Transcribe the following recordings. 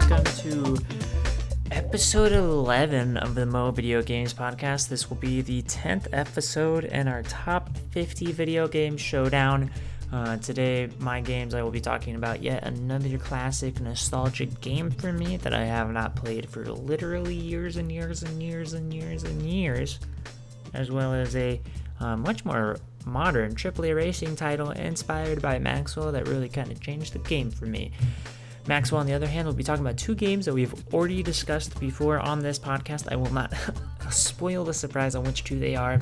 welcome to episode 11 of the Mo Video Games Podcast. This will be the 10th episode in our top 50 video game showdown. Uh, today, my games, I will be talking about yet another classic nostalgic game for me that I have not played for literally years and years and years and years and years, as well as a uh, much more modern AAA racing title inspired by Maxwell that really kind of changed the game for me. Maxwell, on the other hand, will be talking about two games that we've already discussed before on this podcast. I will not spoil the surprise on which two they are.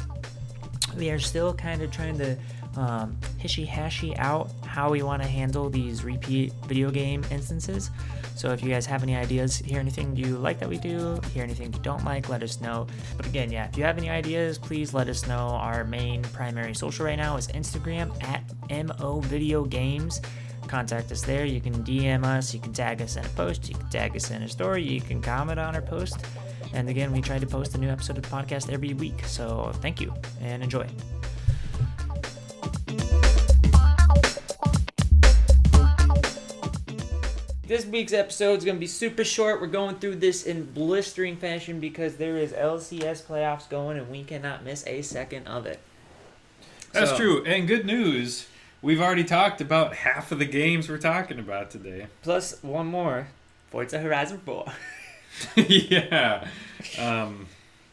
We are still kind of trying to um, hishy hashy out how we want to handle these repeat video game instances. So if you guys have any ideas, hear anything you like that we do, hear anything you don't like, let us know. But again, yeah, if you have any ideas, please let us know. Our main primary social right now is Instagram at MO Video Games contact us there. You can DM us, you can tag us in a post, you can tag us in a story, you can comment on our post. And again, we try to post a new episode of the podcast every week. So thank you and enjoy. This week's episode is going to be super short. We're going through this in blistering fashion because there is LCS playoffs going and we cannot miss a second of it. That's So- true. And good news, we've already talked about half of the games we're talking about today. Plus one more Forza Horizon 4. yeah. Um,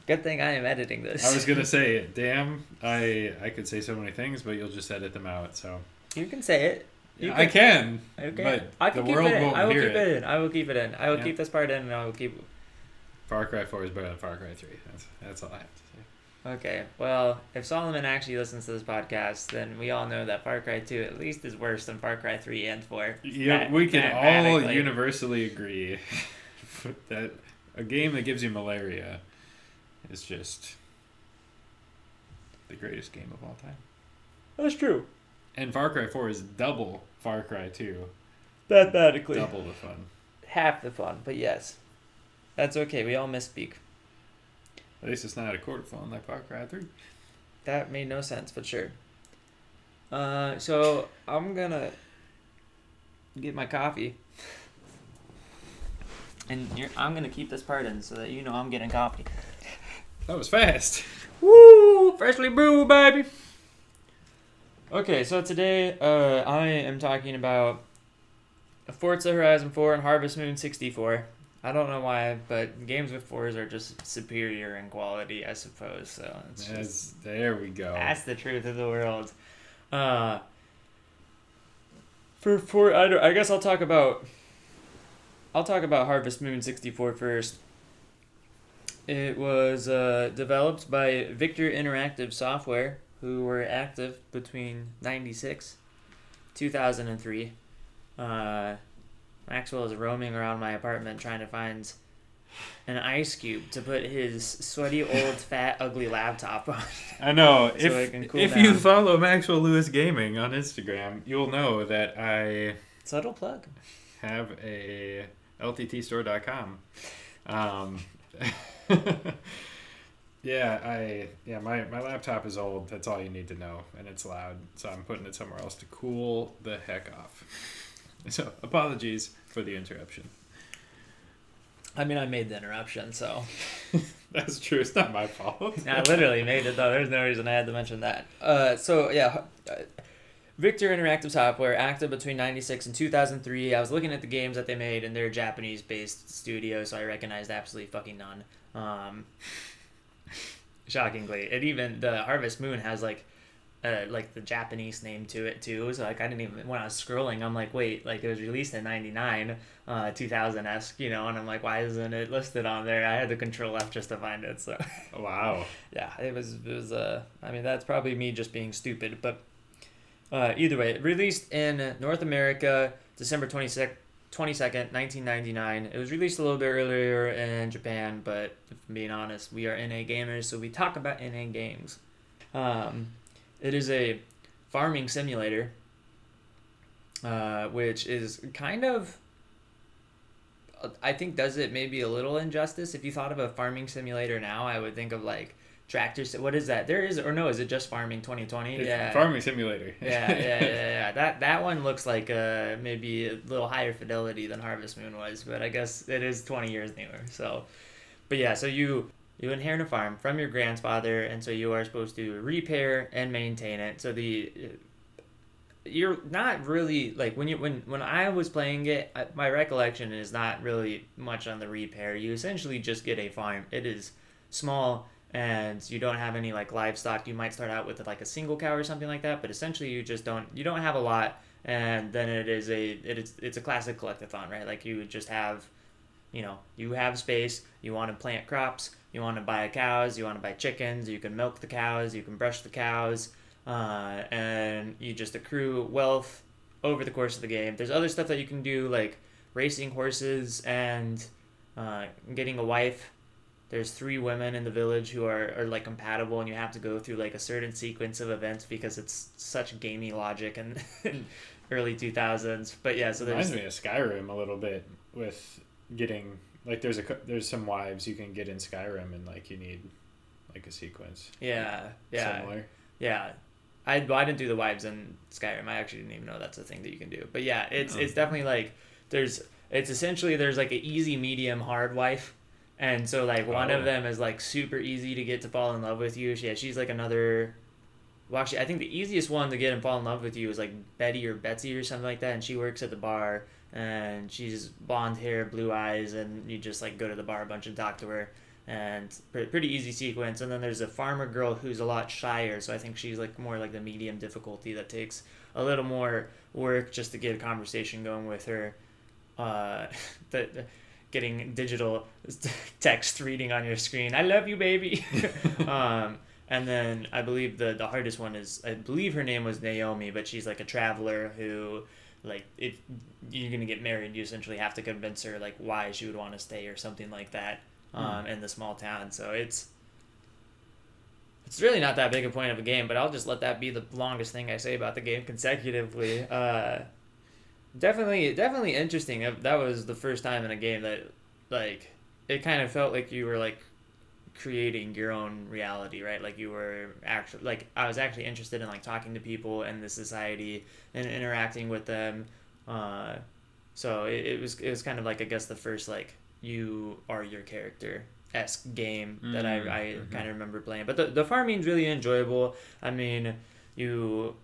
Good thing I am editing this. I was gonna say, damn, I I could say so many things, but you'll just edit them out. So You can say it. You I can, Okay. but I the can keep world it in. won't I will keep it. in. I will keep it in. I will Yeah. keep this part in, and I will keep. Far Cry Four is better than Far Cry Three. That's that's all I have to say. Okay. Well, if Solomon actually listens to this podcast, then we all know that Far Cry Two at least is worse than Far Cry Three and Four. Yeah, Math- we can all universally agree that a game that gives you malaria is just the greatest game of all time. That's true. And Far Cry 4 is double Far Cry 2. Mathematically, Double the fun. half the fun, but yes, that's okay. We all misspeak. At least it's not a quarter fun like Far Cry 3. That made no sense, but sure. Uh, so I'm gonna get my coffee, and you're, I'm gonna keep this part in so that you know I'm getting coffee. That was fast. Woo! Freshly brewed, baby. Okay, so today uh, I am talking about Forza Horizon 4 and Harvest Moon 64. I don't know why, but games with fours are just superior in quality, I suppose. So it's just, there we go. that's the truth of the world. Uh, for for I, I guess I'll talk about I'll talk about Harvest Moon 64 first. It was uh, developed by Victor Interactive Software, who were active between 96 2003. Uh, Maxwell is roaming around my apartment trying to find an ice cube to put his sweaty, old, fat, ugly laptop on. I know. So if cool if you follow Maxwell Lewis Gaming on Instagram, you'll know that I Subtle plug. have a lttstore.com. Um, yeah, I yeah my, my laptop is old. That's all you need to know, and it's loud. So I'm putting it somewhere else to cool the heck off. So apologies for the interruption. I mean, I made the interruption, so That's true. It's not my fault. I literally made it though. There's no reason I had to mention that. Uh, so yeah, uh, Victor Interactive Software active between '96 and 2003. I was looking at the games that they made, and they're a Japanese-based studio, so I recognized absolutely fucking none. Um, shockingly, it even the Harvest Moon has like. Uh, like the Japanese name to it too, so like I didn't even when I was scrolling, I'm like, wait, like it was released in '99, uh, 2000 esque, you know, and I'm like, why isn't it listed on there? I had to control F just to find it, so Wow. yeah, it was it was uh I mean that's probably me just being stupid, but uh either way, released in North America December 22nd 22nd, 1999. It was released a little bit earlier in Japan, but if I'm being honest, we are NA gamers, so we talk about NA games. Um, it is a farming simulator, uh, which is kind of I think does it maybe a little injustice. If you thought of a farming simulator now, I would think of like tractors. What is that? There is or no? Is it just Farming 2020? It's yeah. Farming Simulator. yeah, yeah, yeah, yeah. That that one looks like uh maybe a little higher fidelity than Harvest Moon was, but I guess it is twenty years newer. So, but yeah, so you you inherit a farm from your grandfather, and so you are supposed to repair and maintain it. So the uh, you're not really like when you when when I was playing it, my recollection is not really much on the repair. You essentially just get a farm. It is small and you don't have any like livestock. You might start out with like a single cow or something like that, but essentially you just don't you don't have a lot. And then it is a it is it's a classic collectathon, right? Like you just have, you know, you have space. You want to plant crops. You want to buy cows. You want to buy chickens. You can milk the cows. You can brush the cows uh, and you just accrue wealth over the course of the game. There's other stuff that you can do, like racing horses and uh, getting a wife. There's three women in the village who are, are like compatible, and you have to go through like a certain sequence of events because it's such gamey logic and early 2000s. But yeah, so there's Reminds me of Skyrim a little bit with getting like there's a there's some wives you can get in Skyrim and like you need like a sequence yeah yeah similar. Yeah, I well, I didn't do the wives in Skyrim. I actually didn't even know that's a thing that you can do. But yeah, it's Oh. it's definitely like there's it's essentially there's like an easy, medium, hard wife, and so like one Oh. of them is like super easy to get to fall in love with you. Yeah, she's like another. Well, actually, I think the easiest one to get and fall in love with you is like Betty or Betsy or something like that, and she works at the bar, and she's blonde hair, blue eyes, and you just like go to the bar a bunch and talk to her and pre- pretty easy sequence. And then there's a farmer girl who's a lot shyer, so I think she's like more like the medium difficulty that takes a little more work just to get a conversation going with her. Uh, the, the- getting digital text reading on your screen. I love you, baby. um, and then I believe the the hardest one is I believe her name was Naomi, but she's like a traveler who like if you're gonna get married, you essentially have to convince her like why she would want to stay or something like that um, in the small town. So it's it's really not that big a point of a game, but I'll just let that be the longest thing I say about the game consecutively. Uh, definitely, definitely interesting. That was the first time in a game that like it kind of felt like you were like creating your own reality, right? Like you were actually like I was actually interested in like talking to people and the society and interacting with them. Uh, so it, it was it was kind of like I guess the first like you are your character esque game that I, Mm, I mhm. kind of remember playing. But the the farming's really enjoyable. I mean, you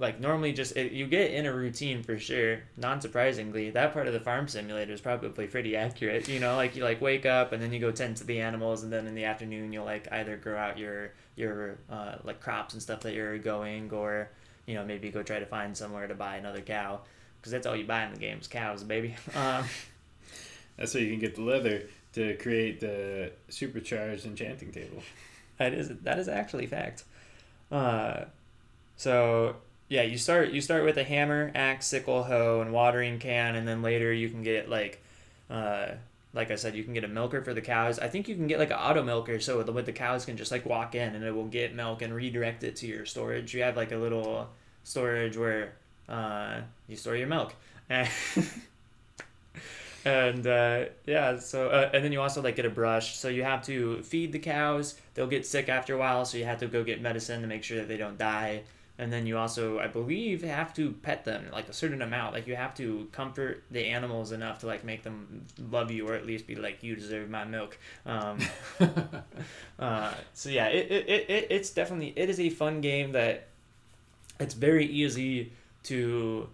like normally just it, you get in a routine for sure. Non surprisingly, that part of the farm simulator is probably pretty accurate. You know, like you like wake up and then you go tend to the animals, and then in the afternoon you'll like either grow out your your uh, like crops and stuff that you're going, or you know maybe go try to find somewhere to buy another cow because that's all you buy in the game is cows, baby. Um, That's so you can get the leather to create the supercharged enchanting table. That is that is actually fact. Uh, so yeah, you start you start with a hammer, axe, sickle, hoe, and watering can, and then later you can get like, uh, like I said, you can get a milker for the cows. I think you can get like an auto milker, so the, the cows can just like walk in and it will get milk and redirect it to your storage. You have like a little storage where uh, you store your milk. and uh, yeah so uh, and then you also like get a brush so you have to feed the cows they'll get sick after a while so you have to go get medicine to make sure that they don't die and then you also i believe have to pet them like a certain amount. Like you have to comfort the animals enough to like make them love you or at least be like you deserve my milk. Um, uh, so yeah it, it, it, it, it's definitely it is a fun game that it's very easy to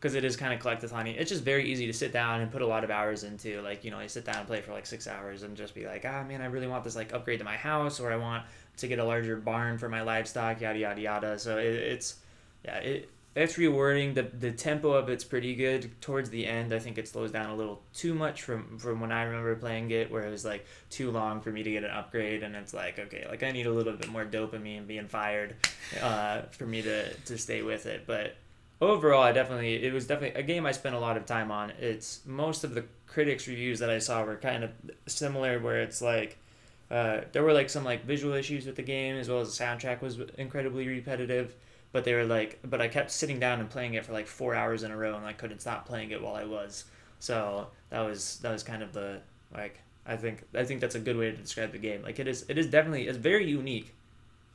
because it is kind of collectathon it's just very easy to sit down and put a lot of hours into. Like you know you sit down and play for like six hours and just be like ah man i really want this like upgrade to my house or i want to get a larger barn for my livestock yada yada yada. So it, it's yeah it it's rewarding. The the tempo of it's pretty good. Towards the end i think it slows down a little too much from from when i remember playing it where it was like too long for me to get an upgrade. And it's like okay like i need a little bit more dopamine being fired uh, for me to to stay with it. But overall i definitely it was definitely a game i spent a lot of time on. It's most of the critics reviews that i saw were kind of similar where it's like uh, there were like some like visual issues with the game as well as the soundtrack was incredibly repetitive but they were like but i kept sitting down and playing it for like four hours in a row and i couldn't stop playing it while i was so that was that was kind of the like I think I think that's a good way to describe the game. Like it is it is definitely it's very unique.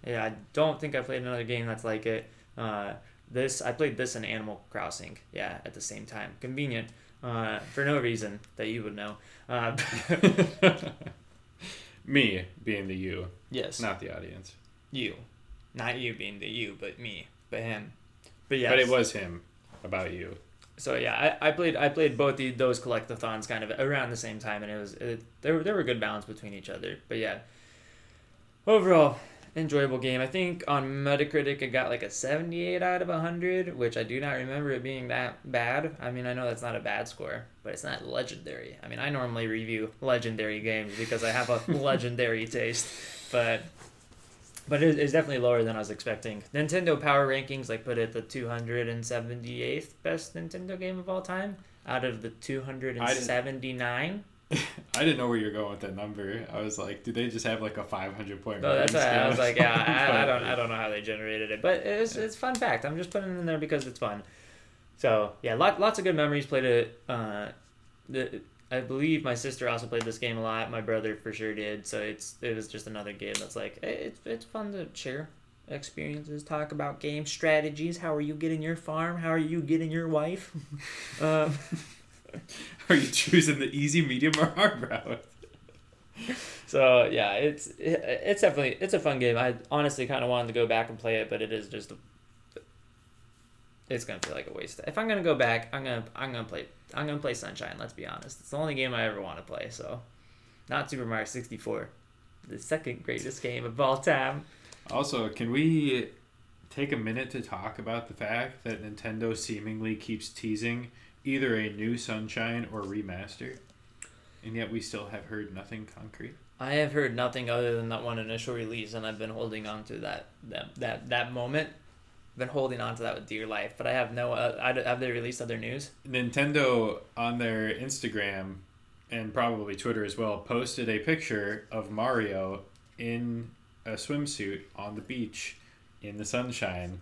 Yeah, I don't think I played another game that's like it. Uh, this I played this and Animal Crossing. Yeah, at the same time, convenient uh, for no reason that you would know. Uh, Me being the you, yes, not the audience. you, not you being the you, but me, but him. But yeah, But it was him about you. so yeah, I, I played I played both the, those collectathons kind of around the same time, and it was it, there were- there were good balance between each other. But yeah, overall enjoyable game. I think on Metacritic it got like a seventy eight out of hundred, which I do not remember it being that bad. I mean I know that's not a bad score, but it's not legendary. I mean I normally review legendary games because I have a legendary taste, but. But it- it's definitely lower than I was expecting. Nintendo Power Rankings like put it the 278th best Nintendo game of all time out of the 279. I didn't know where you're going with that number. I was like, do they just have like a 500 point? So that's I was like, yeah, I, I don't, I don't know how they generated it, but it's it's fun fact. I'm just putting it in there because it's fun. So yeah, lot, lots of good memories. Played it. Uh, the, I believe my sister also played this game a lot. My brother for sure did. So it's it was just another game that's like it's it's fun to share experiences, talk about game strategies. How are you getting your farm? How are you getting your wife? um, Are you choosing the easy, medium, or hard route? So yeah, it's it, it's definitely it's a fun game. I honestly kind of wanted to go back and play it, but it is just it's gonna feel like a waste. If I'm gonna go back, I'm gonna I'm gonna play I'm gonna play Sunshine. Let's be honest, it's the only game I ever want to play. So, not Super Mario 64, the second greatest game of all time. Also, can we take a minute to talk about the fact that Nintendo seemingly keeps teasing either a new Sunshine or remaster, and yet we still have heard nothing concrete? I have heard nothing other than that one initial release, and I've been holding on to that that that, that moment. Been holding on to that with dear life, but I have no. Uh, I, have they released other news? Nintendo on their Instagram and probably Twitter as well posted a picture of Mario in a swimsuit on the beach in the sunshine.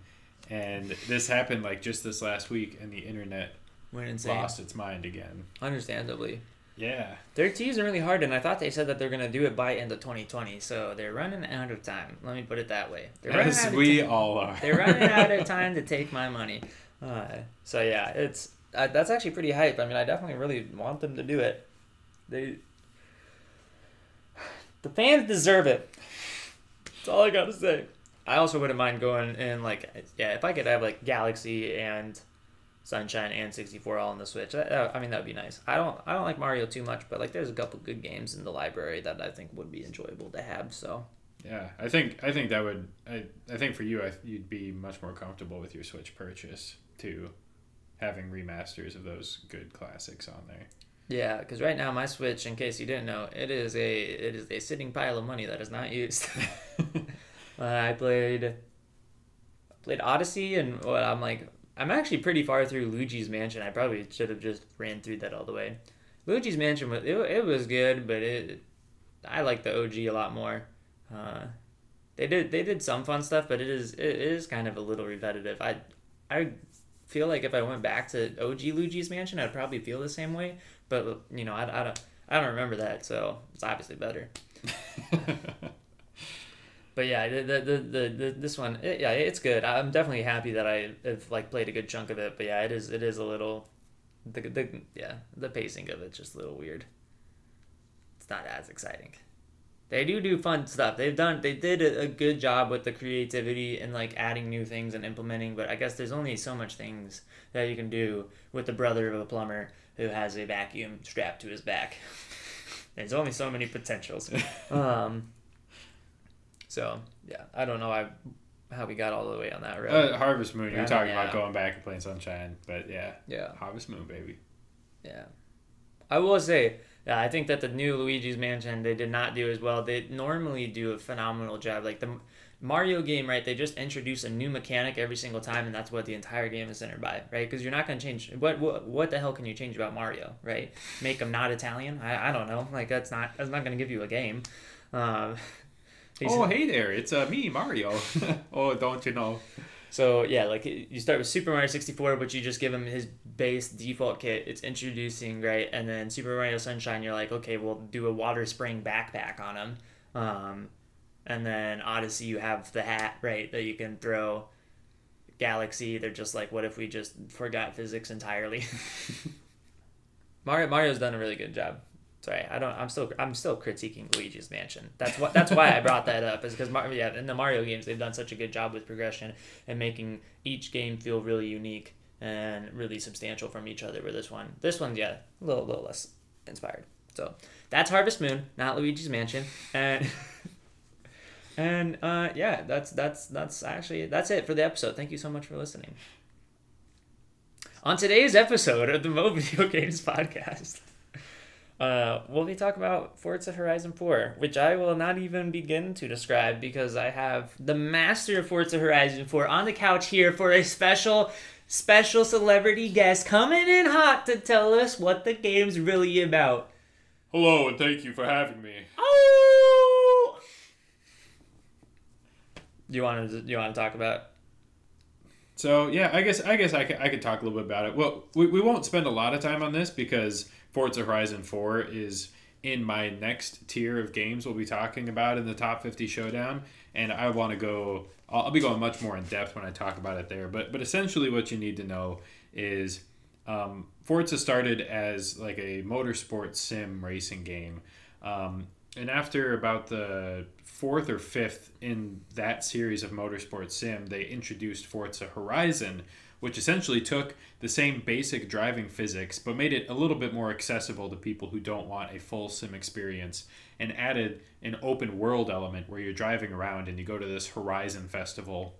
And this happened like just this last week, and the internet Went insane. lost its mind again. Understandably. Yeah. They're teasing really hard, and I thought they said that they're gonna do it by end of 2020. So they're running out of time. Let me put it that way. They're running As out of we time. all are. They're running out of time to take my money. Uh, so yeah, it's uh, that's actually pretty hype. I mean, I definitely really want them to do it. They, the fans deserve it. That's all I gotta say. I also wouldn't mind going in like yeah, if I could have like Galaxy and Sunshine and 64 all on the Switch. That, that- I mean, that would be nice. I don't I don't like Mario too much, but like there's a couple good games in the library that I think would be enjoyable to have. So Yeah, I think I think that would I, I think for you I, you'd be much more comfortable with your Switch purchase too, having remasters of those good classics on there. Yeah, because right now my Switch, in case you didn't know, it is a it is a sitting pile of money that is not used. uh, I played played Odyssey, and what I'm like, I'm actually pretty far through Luigi's Mansion. I probably should have just ran through that all the way. Luigi's Mansion was it, it was good, but it I like the OG a lot more. Uh, they did they did some fun stuff, but it is it is kind of a little repetitive. I I feel like if I went back to OG Luigi's Mansion, I'd probably feel the same way. But you know, I, I don't I don't remember that, so it's obviously better. But yeah, the the, the, the, this one, it, yeah, it's good. I'm definitely happy that I have like played a good chunk of it. But yeah, it is it is a little, the, the yeah the pacing of it's just a little weird. It's not as exciting. They do do fun stuff. They've done they did a, a good job with the creativity and like adding new things and implementing. But I guess there's only so much things that you can do with the brother of a plumber who has a vacuum strapped to his back. There's only so many potentials. Um, so yeah, I don't know I, how we got all the way on that road. Uh, Harvest Moon, you're talking yeah. about going back and playing Sunshine, but yeah, yeah, Harvest Moon, baby. yeah. I will say, yeah, I think that the new Luigi's Mansion they did not do as well. They normally do a phenomenal job. Like the Mario game, right? They just introduce a new mechanic every single time, and that's what the entire game is centered by, right? Because you're not going to change. What, what what the hell can you change about Mario, right? Make him not Italian? I, I don't know. Like that's not that's not going to give you a game. Um, he's- Oh, hey there, it's uh, me, Mario. oh, don't you know? So yeah, like you start with Super Mario 64, but you just give him his base default kit. It's introducing right, and then Super Mario Sunshine, you're like, okay, we'll do a water spraying backpack on him. Um, and then Odyssey, you have the hat right that you can throw. Galaxy, they're just like, what if we just forgot physics entirely? Mario Mario's done a really good job. Sorry, I don't. I'm still I'm still critiquing Luigi's Mansion. That's what that's why I brought that up is because yeah, in the Mario games they've done such a good job with progression and making each game feel really unique and really substantial from each other. With this one, this one's yeah a little little less inspired. So that's Harvest Moon, not Luigi's Mansion, and and uh, yeah, that's that's that's actually that's it for the episode. Thank you so much for listening. On today's episode of the Mo Video Games Podcast. Uh, we'll be talking about Forza Horizon 4, which I will not even begin to describe because I have the master of Forza Horizon 4 on the couch here for a special, special celebrity guest coming in hot to tell us what the game's really about. Hello, and thank you for having me. Oh! Do you want to? Do you want to talk about? So yeah, I guess I guess I could, I could talk a little bit about it. Well, we, we won't spend a lot of time on this because Forza Horizon 4 is in my next tier of games we'll be talking about in the top 50 showdown and i want to go I'll, be going much more in depth when i talk about it there but but essentially what you need to know is um, forza started as like a motorsport sim racing game um, and after about the fourth or fifth in that series of motorsport sim they introduced forza horizon which essentially took the same basic driving physics but made it a little bit more accessible to people who don't want a full sim experience and added an open world element where you're driving around and you go to this Horizon Festival,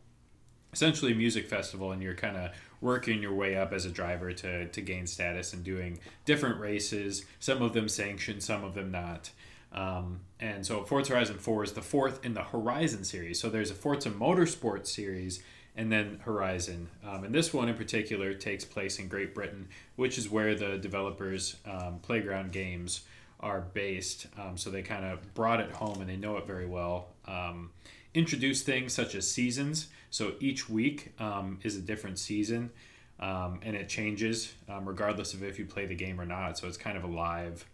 essentially a music festival, and you're kind of working your way up as a driver to, to gain status and doing different races, some of them sanctioned, some of them not. Um, and so Forza Horizon 4 is the fourth in the Horizon series. So there's a Forza Motorsport series and then Horizon. Um, and this one in particular takes place in Great Britain, which is where the developers' um, Playground Games are based. Um, so they kind of brought it home and they know it very well. Um, introduce things such as seasons. So each week um, is a different season. Um, and it changes regardless of if you play the game or not. So it's kind of a live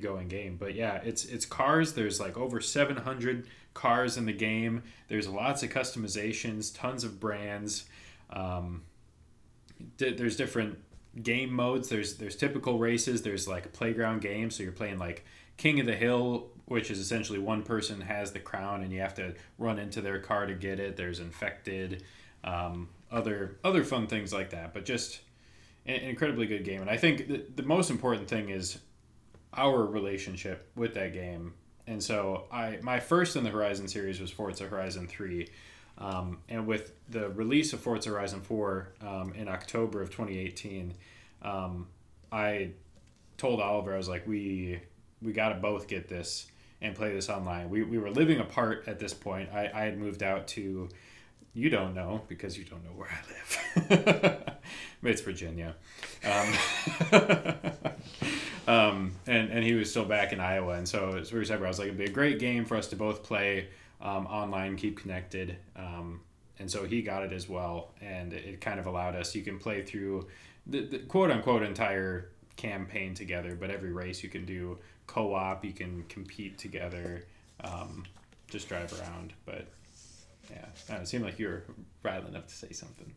going game. But yeah, it's it's cars. There's like over 700 cars in the game. There's lots of customizations, tons of brands. Um, there's different game modes. There's there's typical races. There's like playground games. So you're playing like King of the Hill, which is essentially one person has the crown and you have to run into their car to get it. There's infected, um, other other fun things like that. But just an, incredibly good game. And I think the, the most important thing is our relationship with that game. And so I my first in the Horizon series was Forza Horizon 3. Um, and with the release of Forza Horizon 4 um, in October of 2018, um, I told Oliver, I was like, we we got to both get this and play this online. We, we were living apart at this point. I, I had moved out to, you don't know because you don't know where I live. it's Virginia. Um, and and he was still back in Iowa, and so as we said, I was like, it'd be a great game for us to both play um, online, keep connected. Um, and so he got it as well, and it, kind of allowed us. You can play through the, the quote unquote entire campaign together, but every race you can do co-op. You can compete together, um, just drive around. But yeah, it seemed like you were rattled enough to say something.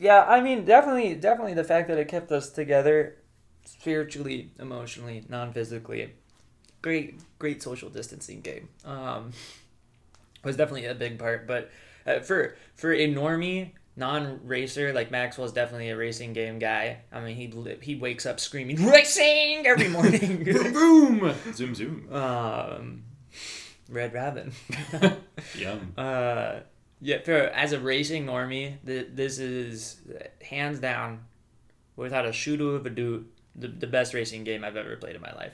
Yeah, I mean, definitely, definitely the fact that it kept us together spiritually, emotionally, non physically. Great, great social distancing game. Um, was definitely a big part, but uh, for for a normie non racer like Maxwell's definitely a racing game guy. I mean, he he wakes up screaming racing every morning. boom boom, zoom zoom. Um, Red Rabbit. Yum. Uh, yeah, for as a racing normie, the, this is hands down, without a shooter of a dude, the, the best racing game I've ever played in my life.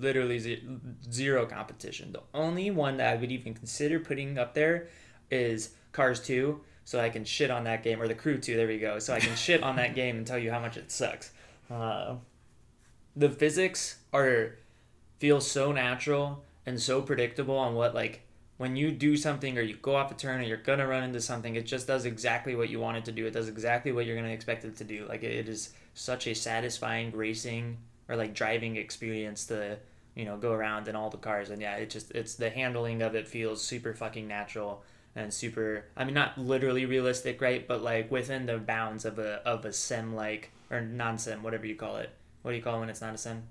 Literally zero competition. The only one that I would even consider putting up there is Cars 2, so I can shit on that game, or The Crew 2, there we go. So I can shit on that game and tell you how much it sucks. Uh, the physics are feel so natural and so predictable on what like when you do something or you go off a turn or you're gonna run into something, it just does exactly what you want it to do. It does exactly what you're gonna expect it to do. Like it is such a satisfying racing or like driving experience to you know go around in all the cars. And yeah it just it's the handling of it feels super fucking natural and super i mean not literally realistic right? But like within the bounds of a of a sim like or non-sim whatever you call it. What do you call it when it's not a sim?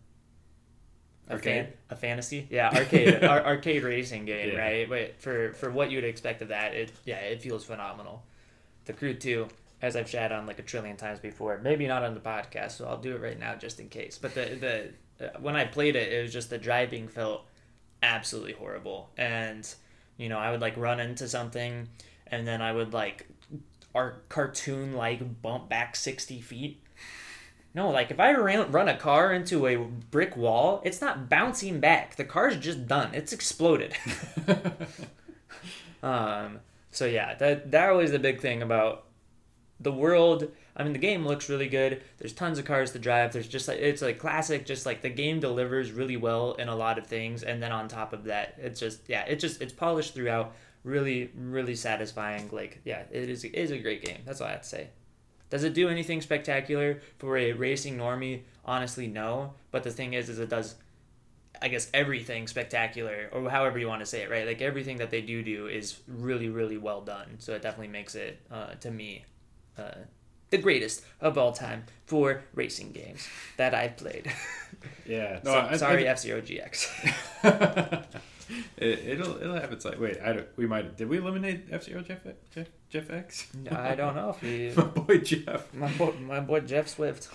A Arcade? fan, a fantasy? Yeah arcade ar- arcade racing game Yeah. right? But for for what you'd expect of that it yeah it feels phenomenal. The crew 2 as i've shat on like a trillion times before maybe not on the podcast so i'll do it right now just in case. But the the uh, when i played it it was just the driving felt absolutely horrible. And you know i would like run into something and then i would like our cartoon like bump back 60 feet. No like if i ran, run a car into a brick wall it's not bouncing back. The car's just done. It's exploded. Um so yeah that that was the big thing about the world i mean the game looks really good. There's tons of cars to drive. There's just like it's like classic just like the game delivers really well in a lot of things. And then on top of that it's just yeah it just it's polished throughout. Really really satisfying. Like yeah it is it is a great game. That's all i have to say. Does it do anything spectacular for a racing normie? Honestly no. But the thing is is it does I guess everything spectacular, or however you want to say it, right? Like everything that they do do is really, really well done. So it definitely makes it, uh, to me, uh, the greatest of all time for racing games that I've played. yeah. So- I- sorry, F Zero GX. it, it'll it'll have its like. Wait, I don't, we might did we eliminate F Zero Jeff Jeff Jeff X? I don't know if you, My boy Jeff. my boy, my boy Jeff Swift.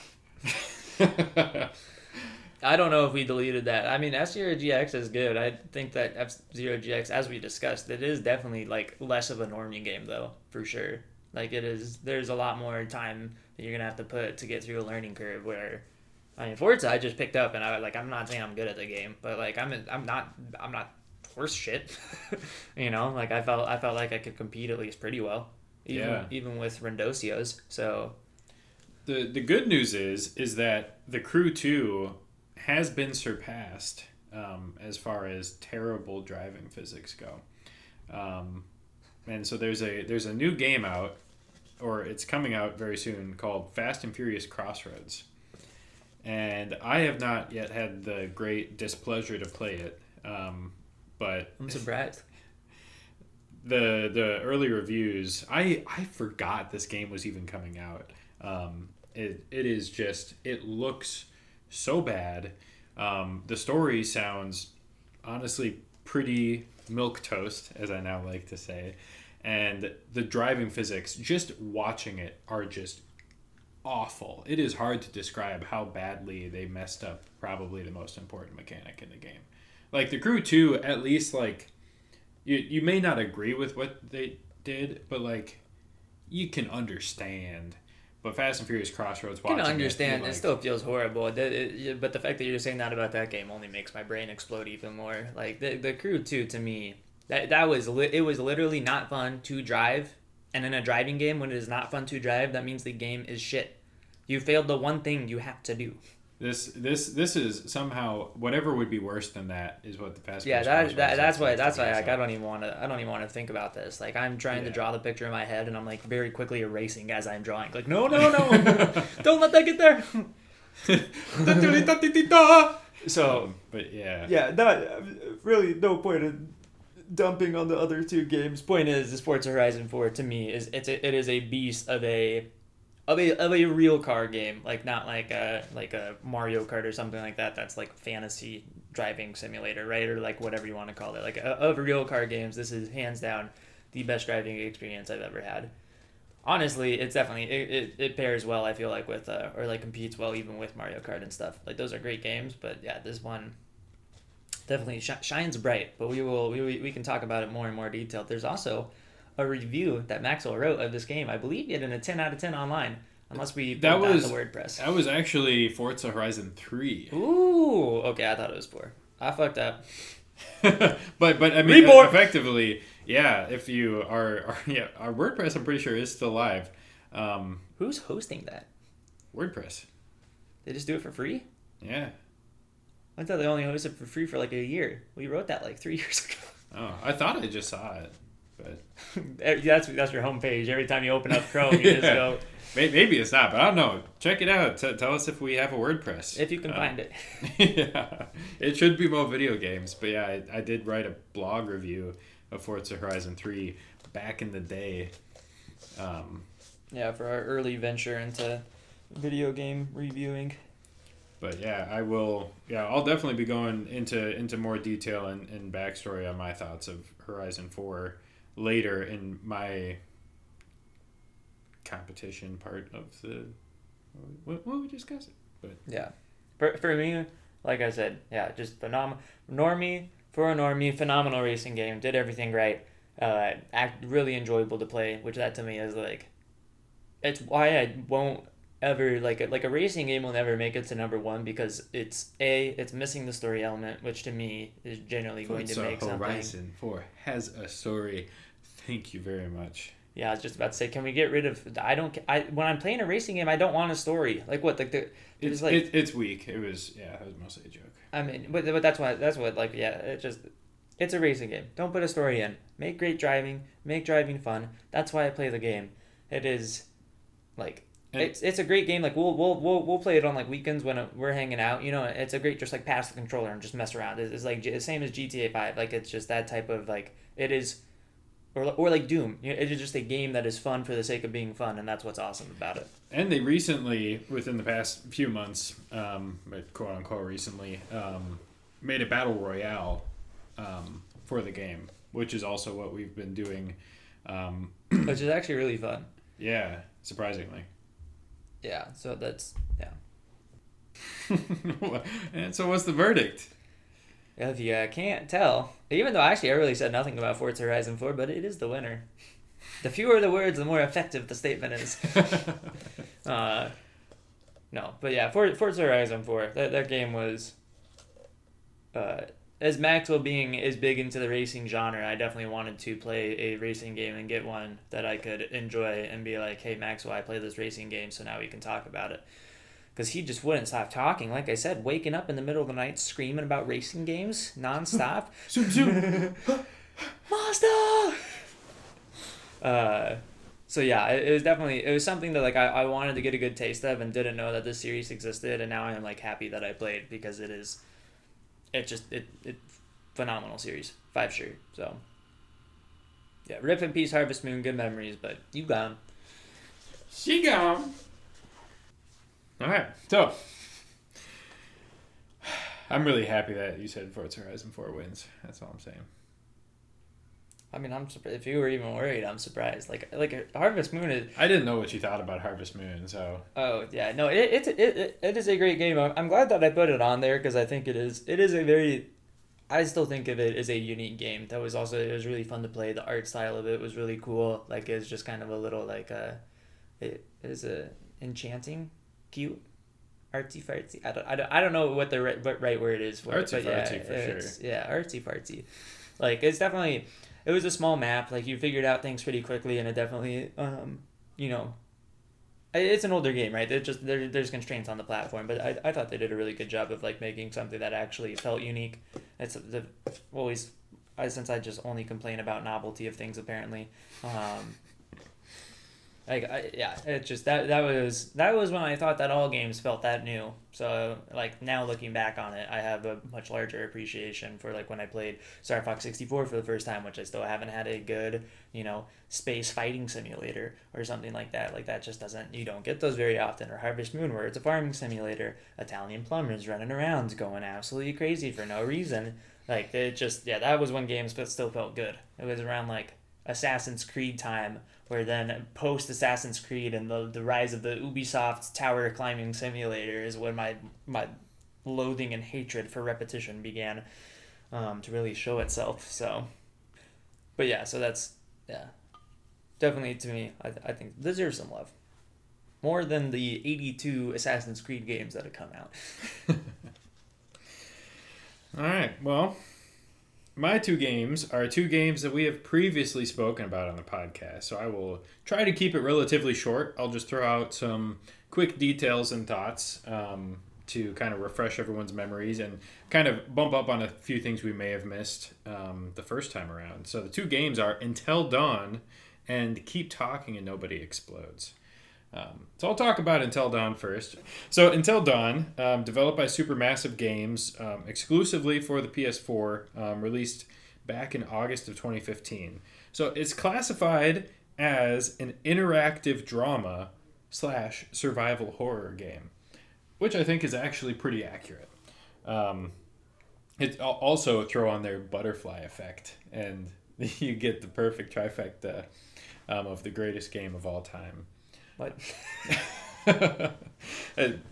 I don't know if we deleted that. I mean, F Zero GX is good. I think that F Zero GX, as we discussed, it is definitely like less of a normie game though, for sure. Like it is. There's a lot more time that you're gonna have to put to get through a learning curve. Where, I mean, Forza I just picked up, and I like I'm not saying I'm good at the game, but like I'm I'm not I'm not horse shit. you know, like I felt I felt like I could compete at least pretty well. Even, Yeah. even with Rendosios. So the the good news is is that the Crew Two has been surpassed um, as far as terrible driving physics go, um, and so there's a there's a new game out, or it's coming out very soon called Fast and Furious Crossroads, and I have not yet had the great displeasure to play it, um, but I'm surprised. the the early reviews i i forgot this game was even coming out. Um it it is just it looks so bad. Um the story sounds honestly pretty milk toast as i now like to say and the driving physics just watching it are just awful it is hard to describe how badly they messed up probably the most important mechanic in the game like the crew 2 at least like you you may not agree with what they did, but like you can understand. But Fast and Furious Crossroads, I can watching understand. it, It, like, still feels horrible. It- but the fact that you're saying that about that game only makes my brain explode even more. Like the the crew two to me, that that was li- it was literally not fun to drive. And in a driving game, when it is not fun to drive, that means the game is shit. You failed the one thing you have to do. this this this is somehow whatever would be worse than that is what the Fast. Yeah, Furious that, that that's is. why that's why the like, I don't even want to I don't even want to think about this. Like I'm trying to draw the picture in my head, and I'm like very quickly erasing as I'm drawing. Like no no no, don't let that get there. So but yeah, yeah, that really no point in dumping on the other two games. Point is, the Forza Horizon Four to me is it's a, it is a beast of a of a of a real car game, like not like a like a Mario Kart or something like that. That's like fantasy driving simulator, right? Or like whatever you want to call it. Like of real car games, this is hands down the best driving experience I've ever had. Honestly, it's definitely it, it, it pairs well. I feel like with uh, or like competes well even with Mario Kart and stuff. Like those are great games, but yeah, this one definitely sh- shines bright. But we will we, we can talk about it more and more detail. There's also a review that Maxwell wrote of this game. I believe it in a 10 out of 10 online, unless we That was- the WordPress. that was actually Forza Horizon Three. Ooh, okay, I thought it was four. I fucked up. but but I mean Report! effectively, yeah. If you are, are yeah, our WordPress, I'm pretty sure is still live. Um, Who's hosting that? WordPress, They just do it for free? yeah. I thought they only hosted for free for like a year. We wrote that like three years ago. Oh, I thought I just saw it, but that's that's your homepage. Every time you open up Chrome, you just go may- maybe it's not. But I don't know. Check it out. T- tell us if we have a WordPress. if you can Uh, find it. yeah, it should be more video games. But yeah, I, I did write a blog review of Forza Horizon Three back in the day. Um, Yeah, for our early venture into video game reviewing. But yeah, I will. Yeah, I'll definitely be going into into more detail and, and backstory on my thoughts of Horizon Four later in my competition part of the. What, what we discussed it. Yeah. For, for me, like I said, yeah, just phenomenal. Normie, for a normie, phenomenal racing game. Did everything right. Uh, act really enjoyable to play, which that to me is like, it's why I won't ever like a, like a racing game will never make it to number one because it's a it's missing the story element, which to me is generally going to make something. Horizon Four has a story. Thank you very much. Yeah, I was just about to say, can we get rid of? I don't. I when I'm playing a racing game, I don't want a story. Like what? Like the It's it's like it, it's weak. It was yeah. It was mostly a joke. I mean, but, but that's why that's what like yeah, it just it's a racing game. Don't put a story in. Make great driving. Make driving fun. That's why I play the game. It is like And- it's it's a great game. Like we'll we'll we'll, we'll play it on like weekends when we're hanging out. You know, it's a great just like pass the controller and just mess around. It's, it's like the same as GTA Five. Like it's just that type of like it is. Or, or like Doom, it is just a game that is fun for the sake of being fun, and that's what's awesome about it. And they recently, within the past few months, um, quote unquote recently, um, made a battle royale um, for the game, which is also what we've been doing. Um, Which is actually really fun. yeah, surprisingly. Yeah, so that's yeah. and so, what's the verdict? If you uh, can't tell, even though actually I really said nothing about Forza Horizon 4, but it is the winner. The fewer the words, the more effective the statement is. Uh, no, but yeah, For- Forza Horizon 4, that, that game was. Uh, as Maxwell being as big into the racing genre, I definitely wanted to play a racing game and get one that I could enjoy and be like, hey, Maxwell, I play this racing game, so now we can talk about it. Because he just wouldn't stop talking. Like I said, waking up in the middle of the night screaming about racing games nonstop. zoom, zoom. Mazda! Uh, so yeah, it, it was definitely it was something that like I, I wanted to get a good taste of and didn't know that this series existed and now I'm like happy that I played because it is it just it, it phenomenal series. Five sure. So yeah, rip in peace Harvest Moon, good memories, but you gone. She gone. All right, so I'm really happy that you said Forza Horizon Four wins. That's all I'm saying. I mean, I'm surprised if you were even worried. I'm surprised. Like, like Harvest Moon is. I didn't know what you thought about Harvest Moon, so Oh yeah, no, it it's it, it, it is a great game. I'm, I'm glad that I put it on there because I think it is it is a very, I still think of it as a unique game. That was also it was really fun to play. The art style of it was really cool. Like it's just kind of a little like a, it is a enchanting, cute, artsy fartsy. I don't I don't, I don't know what the right what right word is for it, Artsy but yeah, fartsy for it's, yeah, artsy fartsy. Like it's definitely it was a small map. Like you figured out things pretty quickly, and it definitely um you know it's an older game, right? There's just there, there's constraints on the platform, but I, I thought they did a really good job of like making something that actually felt unique. It's the always I, since I just only complain about novelty of things apparently. Um, like I, yeah, it just that that was that was when I thought that all games felt that new. So like now looking back on it, I have a much larger appreciation for like when I played Star Fox 64 for the first time, which I still haven't had a good, you know, space fighting simulator or something like that. Like that just doesn't you don't get those very often. Or Harvest Moon where it's a farming simulator, Italian plumbers running around going absolutely crazy for no reason. Like it just yeah, that was when games but still felt good. It was around like Assassin's Creed time where then post Assassin's Creed and the, the rise of the Ubisoft tower climbing simulator is when my my loathing and hatred for repetition began um, to really show itself. So, but yeah, so that's yeah, definitely to me, I, I think deserves some love more than the eighty two Assassin's Creed games that have come out. All right. Well, my two games are two games that we have previously spoken about on the podcast. So I will try to keep it relatively short. I'll just throw out some quick details and thoughts. Um, to kind of refresh everyone's memories and kind of bump up on a few things we may have missed um, the first time around. So the two games are Until Dawn and Keep Talking and Nobody Explodes. Um, so I'll talk about Until Dawn first. So Until Dawn, um, developed by Supermassive Games, um, exclusively for the PS4, um, released back in August of 2015. So it's classified as an interactive drama slash survival horror game, which I think is actually pretty accurate. Um, it also throw on their butterfly effect, and you get the perfect trifecta um, of the greatest game of all time. What?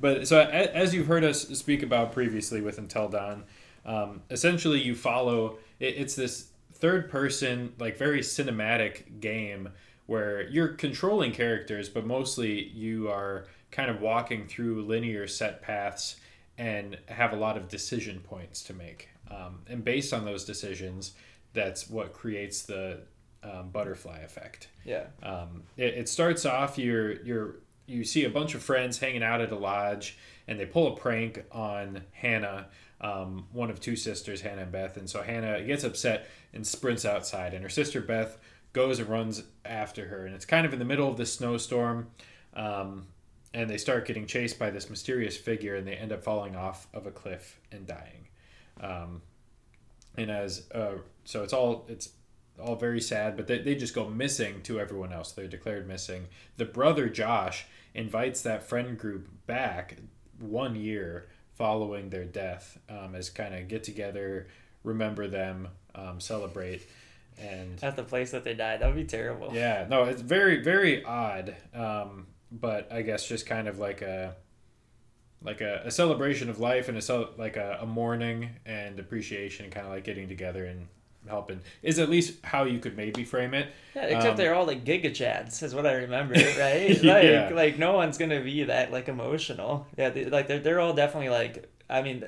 but so as you've heard us speak about previously with Until Dawn, um, essentially you follow. It, it's this third person, like very cinematic game where you're controlling characters, but mostly you are kind of walking through linear set paths and have a lot of decision points to make. Um, and based on those decisions, that's what creates the um, butterfly effect. Yeah. Um, it, it starts off you're you're you see a bunch of friends hanging out at a lodge, and they pull a prank on Hannah, um, one of two sisters, Hannah and Beth. And so Hannah gets upset and sprints outside, and her sister Beth goes and runs after her. And it's kind of in the middle of the snowstorm. Um, and they start getting chased by this mysterious figure, and they end up falling off of a cliff and dying. Um, and as uh, so, it's all it's all very sad, but they, they just go missing to everyone else. They're declared missing. The brother Josh invites that friend group back one year following their death um, as kind of get together, remember them, um, celebrate. And at the place that they died, that would be terrible. Yeah, no, it's very very odd, um, but I guess just kind of like a like a, a celebration of life and a like a, a mourning and appreciation, kind of like getting together and helping is at least how you could maybe frame it. Yeah, except um, they're all like giga chads, is what I remember, right? like, yeah. like no one's gonna be that like emotional. Yeah, they, like they're they're all definitely like. I mean,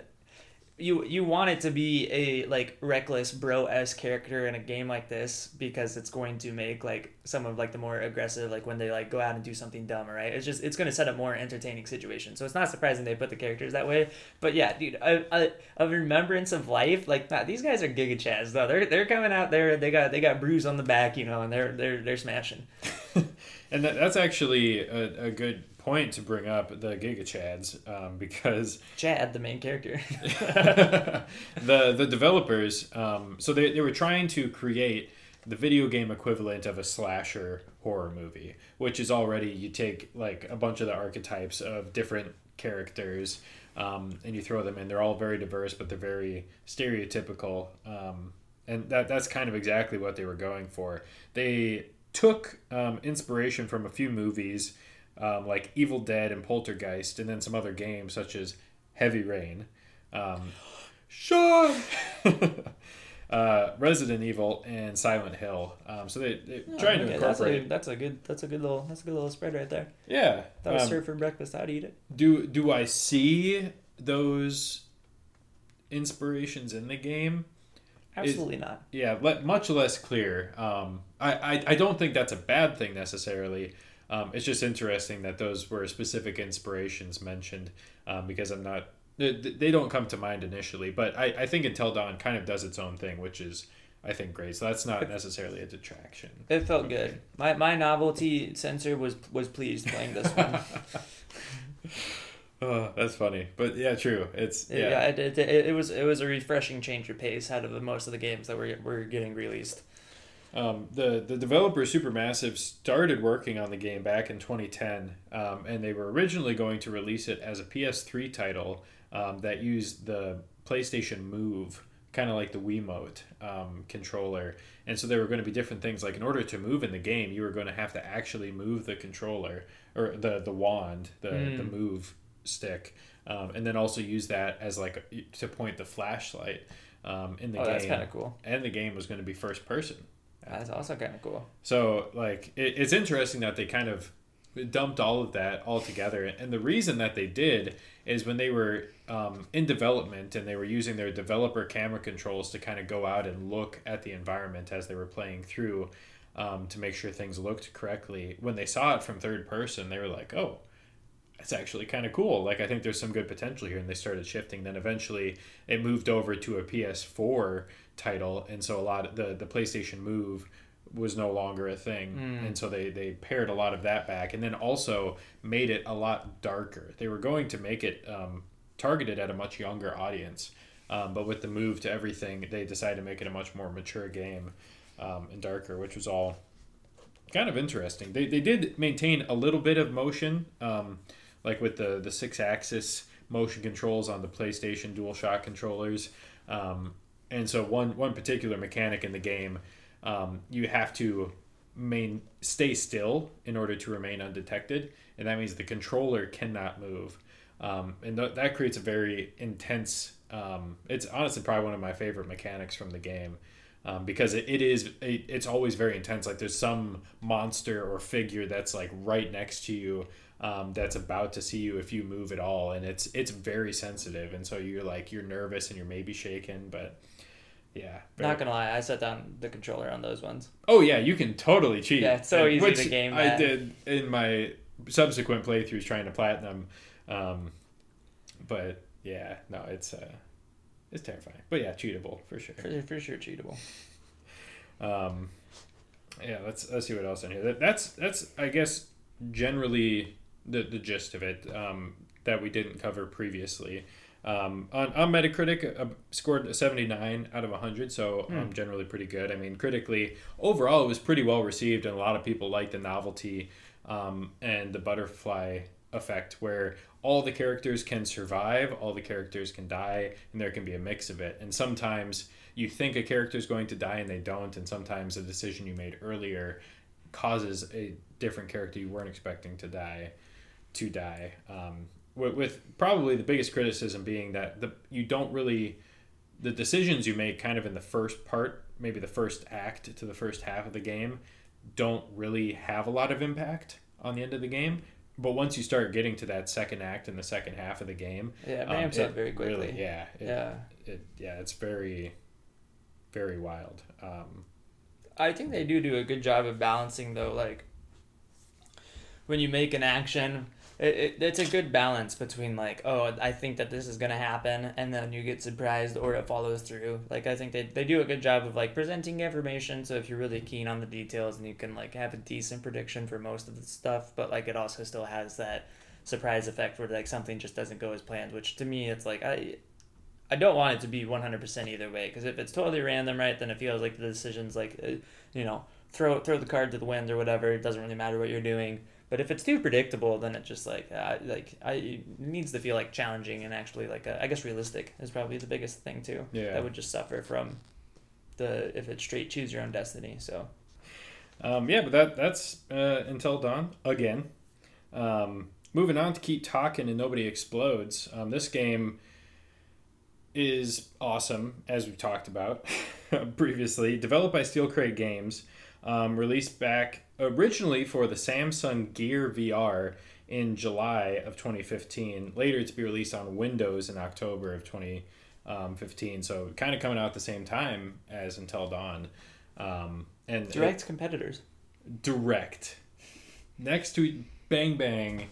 you you want it to be a like reckless bro s character in a game like this because it's going to make like some of like the more aggressive like when they like go out and do something dumb right? It's just it's going to set up more entertaining situations. So it's not surprising they put the characters that way. But yeah dude a, a, a remembrance of life like nah, these guys are giga chaz though. They're they're coming out there they got they got bruise on the back you know and they're they're they're smashing. And that, that's actually a, a good point to bring up the Giga Chads um, because Chad, the main character, the the developers, um, so they, they were trying to create the video game equivalent of a slasher horror movie, which is already you take like a bunch of the archetypes of different characters um, and you throw them in. They're all very diverse, but they're very stereotypical. Um, and that that's kind of exactly what they were going for. They took um, inspiration from a few movies um, like Evil Dead and Poltergeist, and then some other games such as Heavy Rain. Um, Sean! uh, Resident Evil and Silent Hill. Um, so they they oh, trying okay. to incorporate. That's a, that's a, good that's a good little that's a good little spread right there. Yeah, that was um, served for breakfast. I'd eat it. Do do I see those inspirations in the game? Absolutely not. Yeah, much less clear. Um, I, I I don't think that's a bad thing necessarily. Um, it's just interesting that those were specific inspirations mentioned um, because I'm not they, they don't come to mind initially, but I, I think Until Dawn kind of does its own thing, which is I think great. So that's not necessarily a detraction. It felt good. My my novelty sensor was was pleased playing this one. oh, that's funny, but yeah, true. It's yeah. yeah it, it, it, it was it was a refreshing change of pace out of the, most of the games that were were getting released. Um, the the developer Supermassive started working on the game back in 2010, um, and they were originally going to release it as a PS3 title um, that used the PlayStation Move, kind of like the Wiimote um, controller. And so there were going to be different things. Like in order to move in the game, you were going to have to actually move the controller or the the wand, the mm. the move stick, um, and then also use that as like a, to point the flashlight um, in the oh, game. That's kind of cool. And the game was going to be first person. That's also kind of cool. So like it, it's interesting that they kind of dumped all of that all together, and the reason that they did is when they were um, in development and they were using their developer camera controls to kind of go out and look at the environment as they were playing through um, to make sure things looked correctly. When they saw it from third person, they were like, "Oh, it's actually kind of cool. Like I think there's some good potential here, and they started shifting. Then eventually it moved over to a PS4 title, and so a lot of the the PlayStation Move was no longer a thing, Mm. and so they they pared a lot of that back, and then also made it a lot darker. They were going to make it um, targeted at a much younger audience, um, but with the move to everything, they decided to make it a much more mature game um, and darker, which was all kind of interesting. They, they did maintain a little bit of motion, um, like with the, the Sixaxis motion controls on the PlayStation DualShock controllers. Um, and so one one particular mechanic in the game, um, you have to main stay still in order to remain undetected, and that means the controller cannot move. Um, and th- that creates a very intense. Um, it's honestly probably one of my favorite mechanics from the game um, because it, it is it, it's always very intense. Like there's some monster or figure that's like right next to you um, that's about to see you if you move at all, and it's it's very sensitive, and so you're like you're nervous and you're maybe shaken, but yeah. very- Not gonna lie, I set down the controller on those ones. Oh yeah, you can totally cheat. Yeah, it's so And- easy which to game I that. did in my subsequent playthroughs trying to platinum, um, but yeah, no, it's uh, it's terrifying. But yeah, cheatable for sure. For, for sure, cheatable. Um, yeah, let's let's see what else in here. That, that's that's I guess generally the the gist of it um, that we didn't cover previously. Um, on, on Metacritic, uh, scored a 79 out of 100, so um, generally pretty good. I mean, critically, overall, it was pretty well received, and a lot of people liked the novelty um, and the butterfly effect, where all the characters can survive, all the characters can die, and there can be a mix of it. And sometimes you think a character is going to die and they don't, and sometimes a decision you made earlier causes a different character you weren't expecting to die to die. Um, with, with probably the biggest criticism being that the you don't really the decisions you make kind of in the first part, maybe the first act to the first half of the game, don't really have a lot of impact on the end of the game. But once you start getting to that second act and the second half of the game, Yeah, it um, ramps up very really- quickly. yeah, it, yeah. it, yeah, it's very, very wild. Um, I think they do do a good job of balancing though, like when you make an action, it, it, it's a good balance between like, oh, I think that this is gonna happen, and then you get surprised or it follows through. Like I think they, they do a good job of like presenting information. So if you're really keen on the details, and you can like have a decent prediction for most of the stuff, but like it also still has that surprise effect where like something just doesn't go as planned. Which to me, it's like I. I don't want it to be 100% either way because if it's totally random, right, then it feels like the decision's like, uh, you know, throw throw the card to the wind or whatever. It doesn't really matter what you're doing. But if it's too predictable, then it just like uh, like I it needs to feel like challenging and actually like uh, I guess realistic is probably the biggest thing too. Yeah. That would just suffer from the if it's straight choose your own destiny. So Um, yeah, but that that's uh, Until Dawn again. Um, moving on to keep talking and nobody explodes. Um, this game is awesome, as we've talked about previously. Developed by Steel Crate Games, um, released back originally for the Samsung Gear VR in July of 2015. Later to be released on Windows in October of 2015. So kind of coming out at the same time as Until Dawn. Um, and direct competitors. direct next to bang bang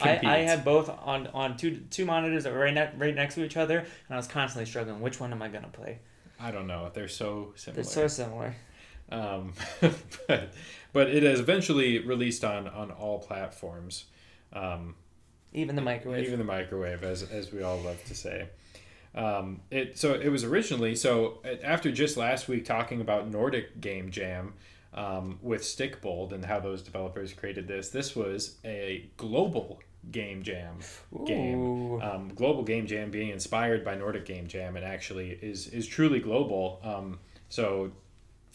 I, I had both on on two two monitors that were right ne- right next to each other, and I was constantly struggling. Which one am I gonna play? i don't know they're so similar They're so similar. Um, but but it has eventually released on on all platforms. Um, Even the microwave. even the microwave as as we all love to say. Um, it so it was originally so uh, after just last week talking about nordic game jam um, with Stikbold and how those developers created this this was a global game jam game. Um, global game jam being inspired by nordic game jam and actually is is truly global. Um, so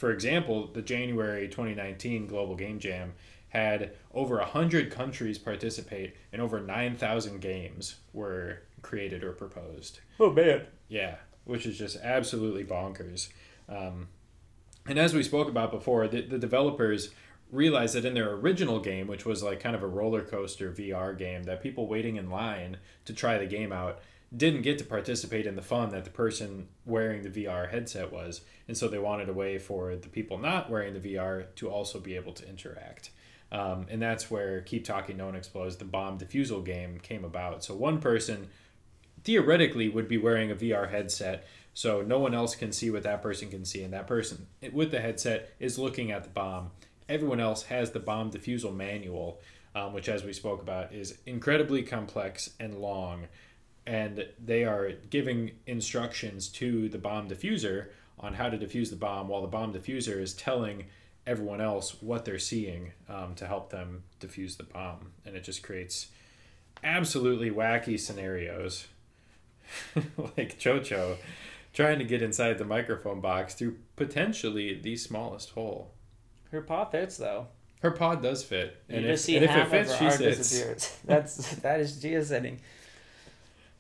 for example the january 2019 global game jam had over 100 countries participate and over 9000 games were created or proposed Oh man. yeah, which is just absolutely bonkers. Um, and as we spoke about before, the, the developers realized that in their original game, which was like kind of a roller coaster VR game, that people waiting in line to try the game out didn't get to participate in the fun that the person wearing the VR headset was. And so they wanted a way for the people not wearing the VR to also be able to interact. Um, and that's where Keep Talking, No One Explodes, the bomb defusal game came about. So one person theoretically would be wearing a VR headset, so no one else can see what that person can see, and that person with the headset is looking at the bomb. Everyone else has the bomb defusal manual, um, which, as we spoke about, is incredibly complex and long, and they are giving instructions to the bomb diffuser on how to defuse the bomb, while the bomb diffuser is telling everyone else what they're seeing um, to help them defuse the bomb, and it just creates absolutely wacky scenarios like Chocho trying to get inside the microphone box through potentially the smallest hole. Her paw fits though. Her pod does fit, You and just if, see and if it fits, of she her sits. disappears. That's that is Gia sitting.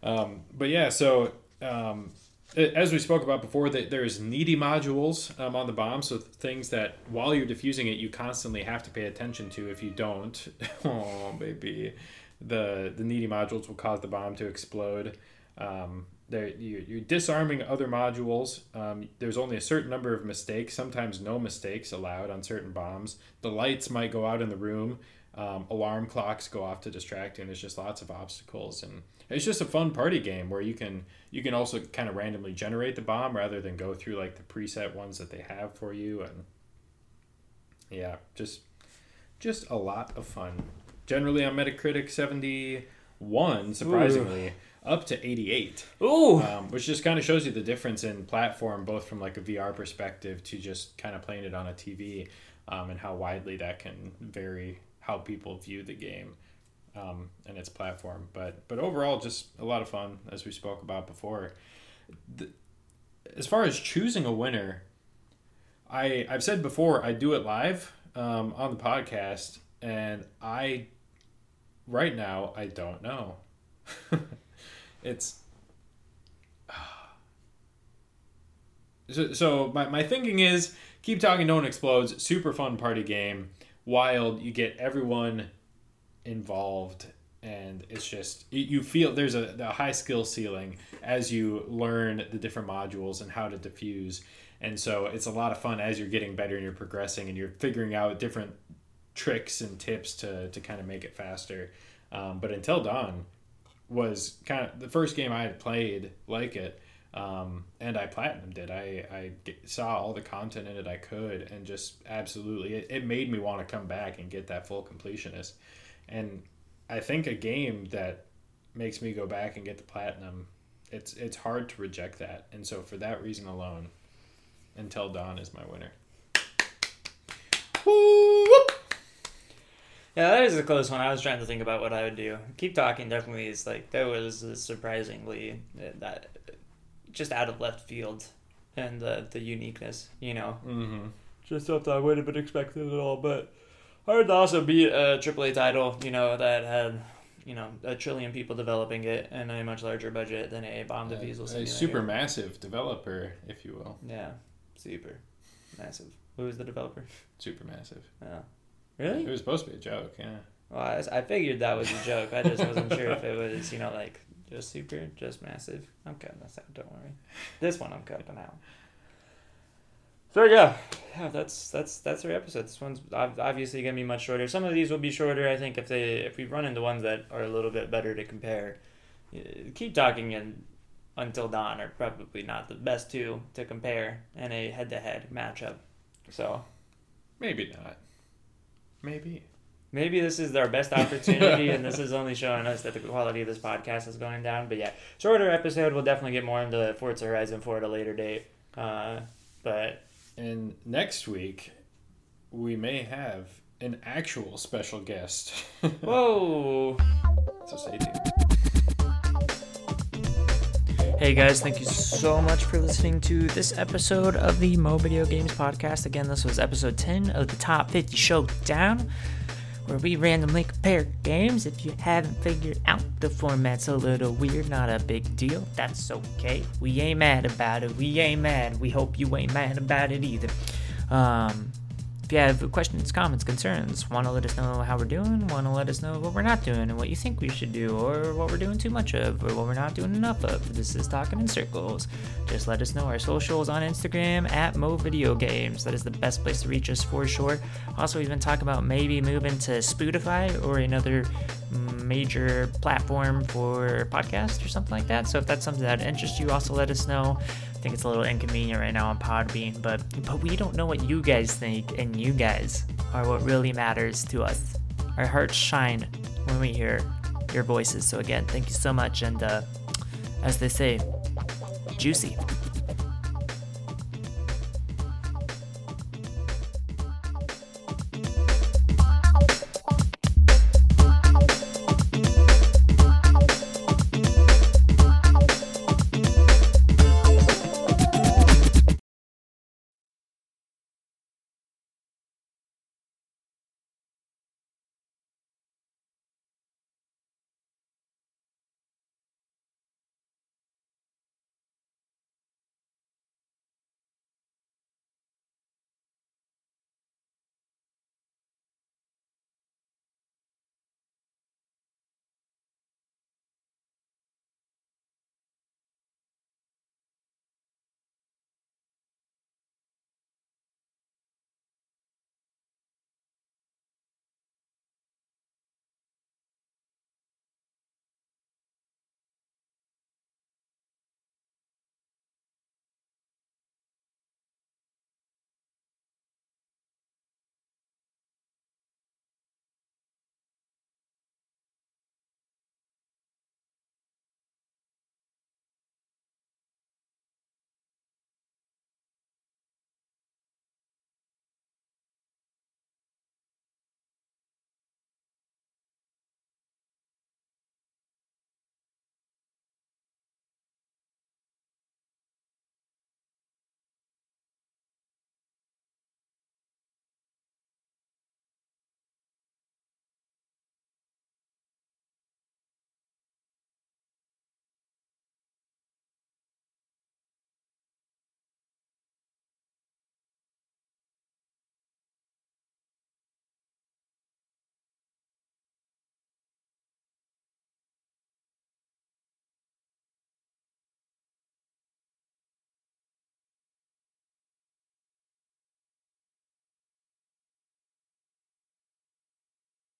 Um, but yeah, so um, as we spoke about before, that there's needy modules um, on the bomb, so things that while you're diffusing it, you constantly have to pay attention to. If you don't, oh baby, the the needy modules will cause the bomb to explode. Um, you're, you're disarming other modules. Um, there's only a certain number of mistakes, sometimes no mistakes allowed on certain bombs. The lights might go out in the room. Um, alarm clocks go off to distract and there's just lots of obstacles. And it's just a fun party game where you can you can also kind of randomly generate the bomb rather than go through like the preset ones that they have for you. And yeah, just just a lot of fun. Generally on Metacritic, seventy one, surprisingly. Up to 88 Ooh. um, which just kind of shows you the difference in platform, both from like a VR perspective to just kind of playing it on a TV, um, and how widely that can vary how people view the game um, and its platform. But but overall, just a lot of fun, as we spoke about before. The, as far as choosing a winner, I I've said before I do it live um, on the podcast, and I right now I don't know. it's so, so my, my thinking is keep talking no one explodes super fun party game wild you get everyone involved and it's just you- feel there's a, a high skill ceiling as you learn the different modules and how to diffuse and so it's a lot of fun as you're getting better and you're progressing and you're figuring out different tricks and tips to, to kind of make it faster um, but until dawn was kind of the first game i had played like it um, and I platinumed it. I, I saw all the content in it I could, and just absolutely, it, it made me want to come back and get that full completionist. And I think a game that makes me go back and get the platinum, it's it's hard to reject that. And so for that reason alone, Until Dawn is my winner. Yeah, that is a close one. I was trying to think about what I would do. Keep talking definitely is like that was surprisingly uh, that just out of left field and the the uniqueness, you know. Mm-hmm. Just something I wouldn't have been expecting at all, but hard to also beat a AAA title, you know, that had you know a trillion people developing it and a much larger budget than a bomb defusal A, simulator. super massive developer, if you will. Yeah, super massive. Who was the developer? Super massive. Yeah. Really? It was supposed to be a joke, yeah. Well, I, I figured that was a joke. I just wasn't sure if it was, you know, like just super, just massive. I'm cutting this out. Don't worry. This one I'm cutting out. So yeah, yeah. That's that's that's our episode. This one's obviously gonna be much shorter. Some of these will be shorter. I think if they if we run into ones that are a little bit better to compare, uh, keep talking and until dawn are probably not the best two to compare in a head to head matchup. So Maybe not. Maybe. Maybe this is our best opportunity, and this is only showing us that the quality of this podcast is going down. But yeah, shorter episode. We'll definitely get more into Forza Horizon 4 at a later date. Uh, but And next week, we may have an actual special guest. whoa! so stay tuned. Hey guys, thank you so much for listening to this episode of the Mo Video Games Podcast. Again, this was episode 10 of the Top 50 Showdown, where we randomly compare games. If you haven't figured out, the format's a little weird, not a big deal. That's okay. We ain't mad about it. We ain't mad. We hope you ain't mad about it either. Um, if you have questions, comments, concerns, want to let us know how we're doing, want to let us know what we're not doing and what you think we should do, or what we're doing too much of, or what we're not doing enough of. This is Talking in Circles. Just let us know. Our socials on Instagram at Mo Video Games. That is the best place to reach us for sure. Also, we've been talking about maybe moving to Spotify or another major platform for podcasts or something like that. So if that's something that interests you, also let us know think it's a little inconvenient right now on Podbean, but but we don't know what you guys think, and you guys are what really matters to us. Our hearts shine when we hear your voices. So again, thank you so much, and uh, as they say, juicy.